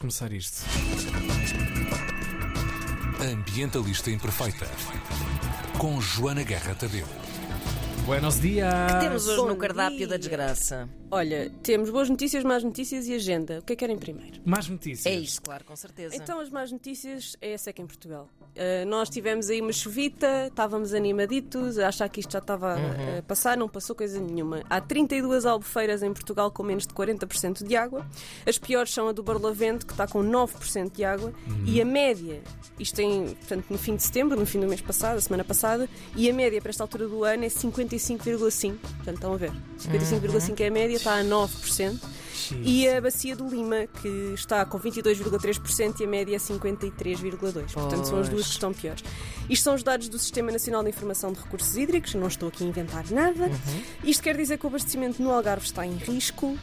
começar isto. Ambientalista Imperfeita. Com Joana Guerra Tadeu. Buenos dias! Temos hoje Bom no cardápio dia. da desgraça. Olha, temos boas notícias, más notícias e agenda. O que é que querem primeiro? Mais notícias. É isto, claro, com certeza. Então, as más notícias é a seca em Portugal. Uh, nós tivemos aí uma chuvita, estávamos animaditos, a achar que isto já estava Uhum. a- a passar, não passou coisa nenhuma. Há 32 albufeiras em Portugal com menos de 40% de água. As piores são a do Barlavento, que está com 9% de água. E a média, isto em, portanto, no fim de setembro, no fim do mês passado, a semana passada, e a média para esta altura do ano é 55,5%. Portanto, estão a ver. 55,5% é a média, está a 9%. E a bacia do Lima, que está com 22,3% e a média é 53,2%. Portanto, são as duas que estão piores. Isto são os dados do Sistema Nacional de Informação de Recursos Hídricos, não estou aqui a inventar nada. Isto quer dizer que o abastecimento no Algarve está em risco.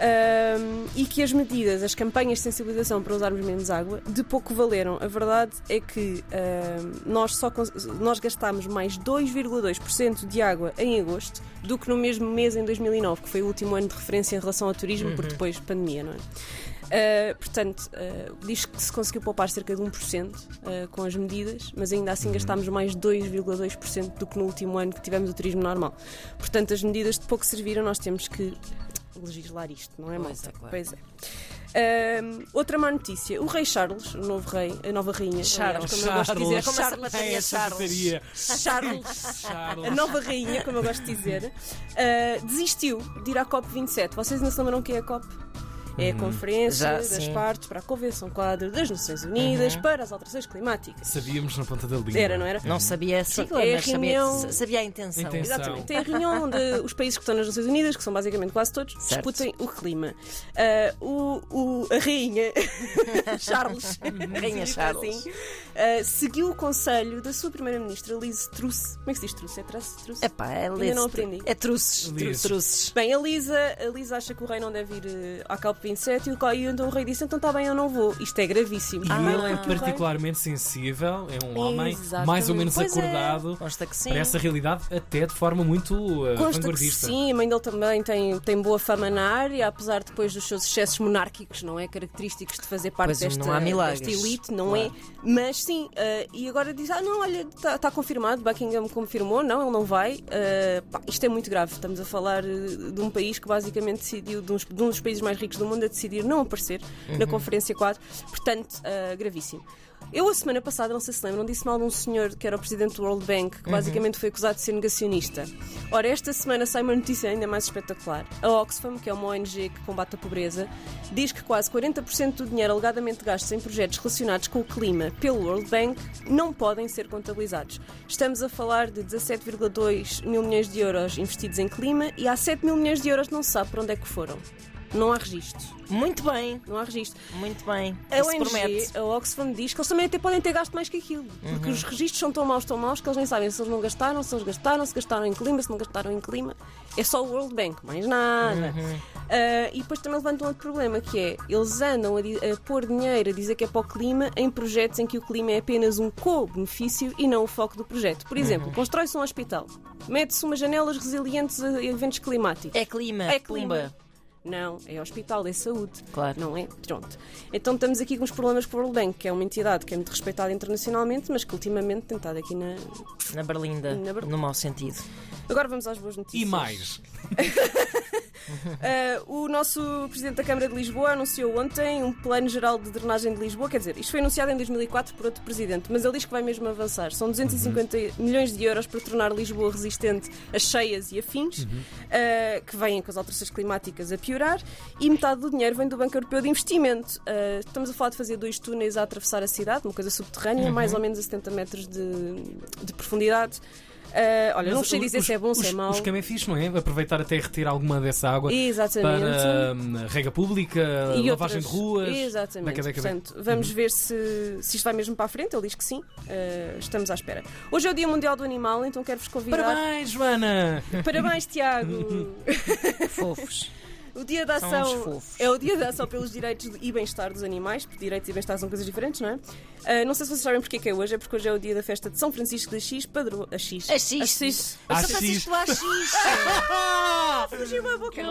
Ahm, e que as medidas, as campanhas de sensibilização para usarmos menos água, de pouco valeram. A verdade é que ahm, nós, só nós gastámos mais 2,2% de água em agosto do que no mesmo mês em 2009, que foi o último ano de referência em relação ao turismo, porque depois pandemia, não é? Uh, portanto, uh, diz que se conseguiu poupar cerca de 1% uh, com as medidas, mas ainda assim gastámos mais 2,2% do que no último ano que tivemos o turismo normal. Portanto, as medidas de pouco serviram, nós temos que legislar isto, não é, Pois malta? é, claro. Pois é. Um, outra má notícia: o rei Charles, o novo rei, a nova rainha, Charles, aliás, como eu gosto de dizer, Como a Charles, sapataria. Charles, Charles. a nova rainha, como eu gosto de dizer, uh, desistiu de ir à COP27. Vocês ainda se lembram o que é a COP? É a conferência Já, das sim. partes para a Convenção Quadro das Nações Unidas para as alterações climáticas. Sabíamos na ponta da língua. Era, não era? Não sabia a sigla, É a mas sabia, reunião- sabia a intenção. Intenção. Exatamente. Tem a reunião onde os países que estão nas Nações Unidas, que são basicamente quase todos, Certo. discutem o clima. Ah, o, o- a rainha Charles, Rainha Charles. assim, ah, seguiu o conselho da sua primeira-ministra Liz Truss. Como é que se diz Truss? É Truss? Truss? Epá, é Ainda não aprendi. É truces. Liso. Truces. Bem, a Lisa, a Lisa acha que o rei não deve ir eh, à COP27 e, e então o rei disse: então está bem, eu não vou. Isto é gravíssimo. E Ah, ele é rei- particularmente sensível, é um homem Exatamente. mais ou menos Pois é. acordado Consta que sim. para essa realidade, até de forma muito uh, Consta que vanguardista. sim, a mãe dele também tem, tem boa fama na área, apesar depois dos seus excessos monárquicos, não é? Característicos de fazer parte Pois, desta, não há milagres. desta elite, não Claro. é? Mas sim, eh, e agora diz: ah, não, olha, está confirmado, Buckingham confirmou, não, ele não vai. Eh, pá, isto é muito grave. Estamos a falar eh, de um país que basicamente decidiu, de, uns- de um dos países mais ricos do mundo, a decidir não aparecer na Uhum. Conferência 4, portanto, gravíssimo. Eu, a semana passada, não sei se lembram, disse mal de um senhor que era o presidente do World Bank, Uhum. que basicamente foi acusado de ser negacionista. Ora, esta semana sai uma notícia ainda mais espetacular. A Oxfam, que é uma ONG que combate a pobreza, diz que quase 40% do dinheiro alegadamente gasto em projetos relacionados com o clima pelo World Bank não podem ser contabilizados. Estamos a falar de 17,2 mil milhões de euros investidos em clima e há 7 mil milhões de euros não se sabe para onde é que foram. Não há registro. Muito bem, Não há registro. muito bem. A Isso ONG, promete. a Oxfam, diz que eles também até podem ter gasto mais que aquilo. Porque Uhum. os registros são tão maus, tão maus, que eles nem sabem se eles não gastaram, se eles gastaram, se gastaram em clima, se não gastaram em clima. É só o World Bank, mais nada. Uhum. Ah, e depois também levantam outro problema, que é eles andam a, a pôr dinheiro, a dizer que é para o clima, em projetos em que o clima é apenas um co-benefício e não o foco do projeto. Por Uhum. exemplo, constrói-se um hospital, mete-se umas janelas resilientes a eventos climáticos. É clima, É clima. pumba. Não, é hospital, é saúde. Claro. Não é? Pronto. Então estamos aqui com os problemas com o World Bank, que é uma entidade que é muito respeitada internacionalmente, mas que ultimamente tem estado aqui na. Na Berlinda, Na Berlinda. no mau sentido. Agora vamos às boas notícias. E mais. Ah, o nosso Presidente da Câmara de Lisboa anunciou ontem um plano geral de drenagem de Lisboa. Quer dizer, isto foi anunciado em 2004 por outro Presidente, mas ele diz que vai mesmo avançar. São 250 milhões de euros para tornar Lisboa resistente a cheias e afins, ah, que vêm com as alterações climáticas a piorar, e metade do dinheiro vem do Banco Europeu de Investimento. Ah, estamos a falar de fazer dois túneis a atravessar a cidade, uma coisa subterrânea, mais ou menos a 70 metros de, de profundidade. Ah, olha, não Mas sei dizer os- se é bom, se é os- mau. O esquema é fixe, não é? Aproveitar até reter alguma dessa água Exatamente. para hum, rega pública, E lavagem outras- de ruas. Exatamente. Beca, beca, beca. Portanto, vamos ver se, se isto vai mesmo para a frente. Ele diz que sim. Uh, estamos à espera. Hoje é o Dia Mundial do Animal, então quero-vos convidar. Parabéns, Joana! Parabéns, Tiago! Fofos. O dia da São ação é o dia da ação pelos direitos e bem-estar dos animais, porque direitos e bem-estar são coisas diferentes, não é? Ah, não sei se vocês sabem porque é que é hoje, é porque hoje é o dia da festa de São Francisco de Assis, padro... Assis. Assis. Assis. São Francisco do Assis. Fugiu a boca.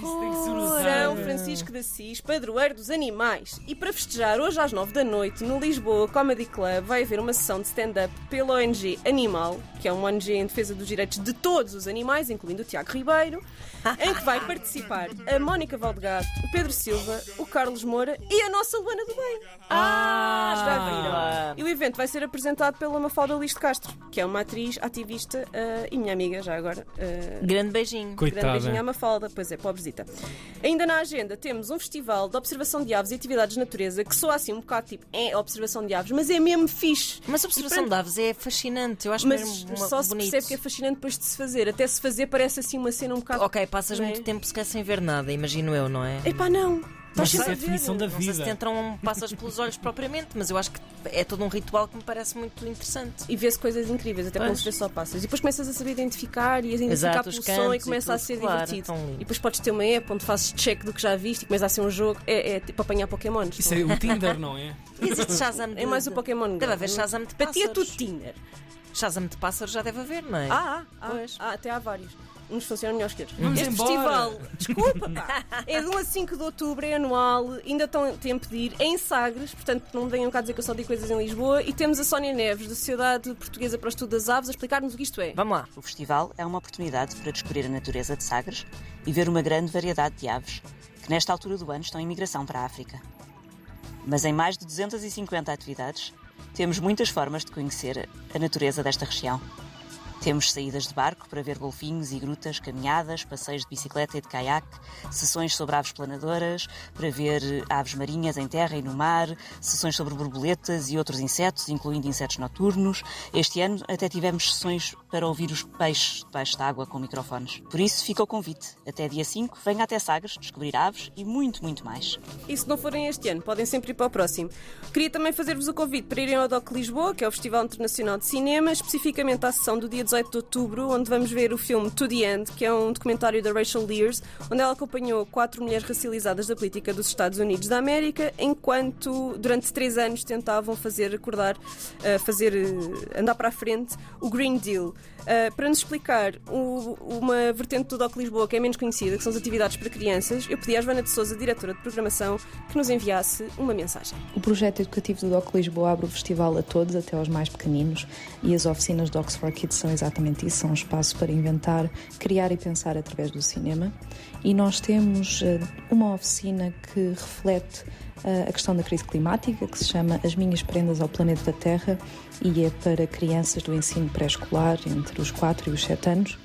São Francisco de Assis, padroeiro dos animais. E para festejar, hoje às 9 da noite, no Lisboa Comedy Club, vai haver uma sessão de stand-up pela ONG Animal, que é uma ONG em defesa dos direitos de todos os animais, incluindo o Tiago Ribeiro, em que vai participar a Mónica Valdegato, o Pedro Silva, o Carlos Moura e a nossa Luana do Bem. Ah, Já viram? E o evento vai ser apresentado pela Mafalda Luís de Castro, que é uma atriz, ativista eh, e minha amiga já agora. eh, Grande beijinho. Grande beijinho à Coitada. Mafalda, pois é, pobrezita. Ainda na agenda temos um festival de observação de aves e atividades de natureza que soa assim um bocado tipo é observação de aves, mas é mesmo fixe. Mas a observação E de aves é fascinante. Eu acho Mas mesmo uma, só se bonito. percebe que é fascinante depois de se fazer. Até se fazer parece assim uma cena um bocado. Ok, passas é? muito tempo sequer sem ver nada, imagino eu, não é? Epá, não. Mas isso é a a definição da Não sei se te vida. entram passas pelos olhos propriamente, mas eu acho que é todo um ritual que me parece muito interessante. E vê-se coisas incríveis, até quando se vê só passas. E depois começas a saber identificar e a identificar Exato, pelo os som e cantos e começa a ser claro, divertido. E depois podes ter uma app onde fazes check do que já viste e começa a ser um jogo. É, é tipo apanhar Pokémons. Isso é o Tinder, não é? Existe Shazam de... É mais o Pokémon Go. Deve haver Shazam de Para ti é pássaros. tudo Tinder. Shazam de pássaros já deve haver, não é? Ah, ah, Pois. ah, até há vários. Uns funcionam melhores que outros. Vamos este embora. festival, desculpa, pá, é de 1 a 5 de outubro, é anual, ainda estão tempo de ir, é em Sagres, portanto não me venham cá dizer que eu só digo coisas em Lisboa. E temos a Sónia Neves, da Sociedade Portuguesa para o Estudo das Aves, a explicar-nos o que isto é. Vamos lá. O festival é uma oportunidade para descobrir a natureza de Sagres e ver uma grande variedade de aves que, nesta altura do ano, estão em migração para a África. Mas em mais de 250 atividades, temos muitas formas de conhecer a natureza desta região. Temos saídas de barco para ver golfinhos e grutas, caminhadas, passeios de bicicleta e de caiaque, sessões sobre aves planadoras, para ver aves marinhas em terra e no mar, sessões sobre borboletas e outros insetos, incluindo insetos noturnos. Este ano até tivemos sessões para ouvir os peixes debaixo d'água com microfones. Por isso fica o convite. Até dia 5, venha até Sagres descobrir aves e muito, muito mais. E se não forem este ano, podem sempre ir para o próximo. Queria também fazer-vos o convite para irem ao DOC Lisboa, que é o Festival Internacional de Cinema, especificamente à sessão do dia 18 de outubro, onde vamos ver o filme To the End, que é um documentário da Rachel Lears, onde ela acompanhou quatro mulheres racializadas da política dos Estados Unidos da América, enquanto durante três anos tentavam fazer acordar, eh, fazer eh, andar para a frente o Green Deal. Uh, para nos explicar uma vertente do DOC Lisboa que é menos conhecida, que são as atividades para crianças, eu pedi à Joana de Souza, diretora de programação, que nos enviasse uma mensagem. O projeto educativo do DOC Lisboa abre o festival a todos, até aos mais pequeninos, e as oficinas Docs for Kids são exatamente isso, são um espaço para inventar, criar e pensar através do cinema. E nós temos eh, uma oficina que reflete eh, a questão da crise climática, que se chama As Minhas Prendas ao Planeta Terra, e é para crianças do ensino pré-escolar, entre os 4 e os 7 anos.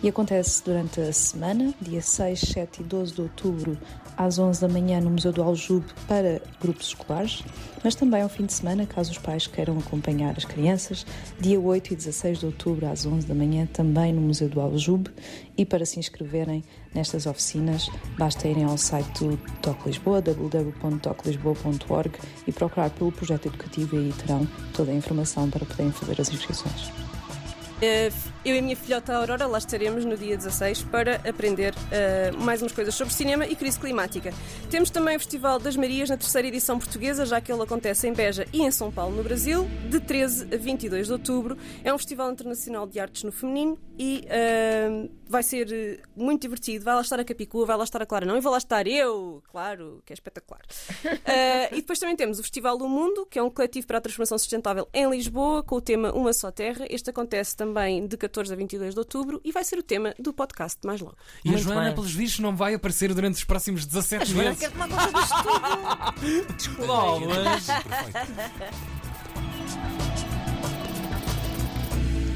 E acontece durante a semana, dia 6, 7 e 12 de outubro, às 11 da manhã no Museu do Aljube para grupos escolares, mas também ao fim de semana, caso os pais queiram acompanhar as crianças, dia 8 e 16 de outubro às 11 da manhã também no Museu do Aljube e para se inscreverem nestas oficinas basta irem ao site do DOC Lisboa, www.doclisboa.org e procurar pelo projeto educativo e aí terão toda a informação para poderem fazer as inscrições. Uh, Eu e a minha filhota Aurora lá estaremos no dia 16 para aprender uh, mais umas coisas sobre cinema e crise climática. Temos também o Festival das Marias na terceira edição portuguesa, já que ele acontece em Beja e em São Paulo, no Brasil, de 13 a 22 de outubro. É um festival internacional de artes no feminino e uh, vai ser muito divertido. Vai lá estar a Capicua, vai lá estar a Clara, não, e vou lá estar eu, claro, que é espetacular. Uh, e depois também temos o Festival do Mundo, que é um coletivo para a transformação sustentável em Lisboa, com o tema Uma Só Terra. Este acontece também de 14 a 22 de outubro e vai ser o tema do podcast mais logo. E a Muito Joana, bem. pelos vistos, não vai aparecer durante os próximos 17 Joana meses. quer tomar conta disto tudo. Perfeito.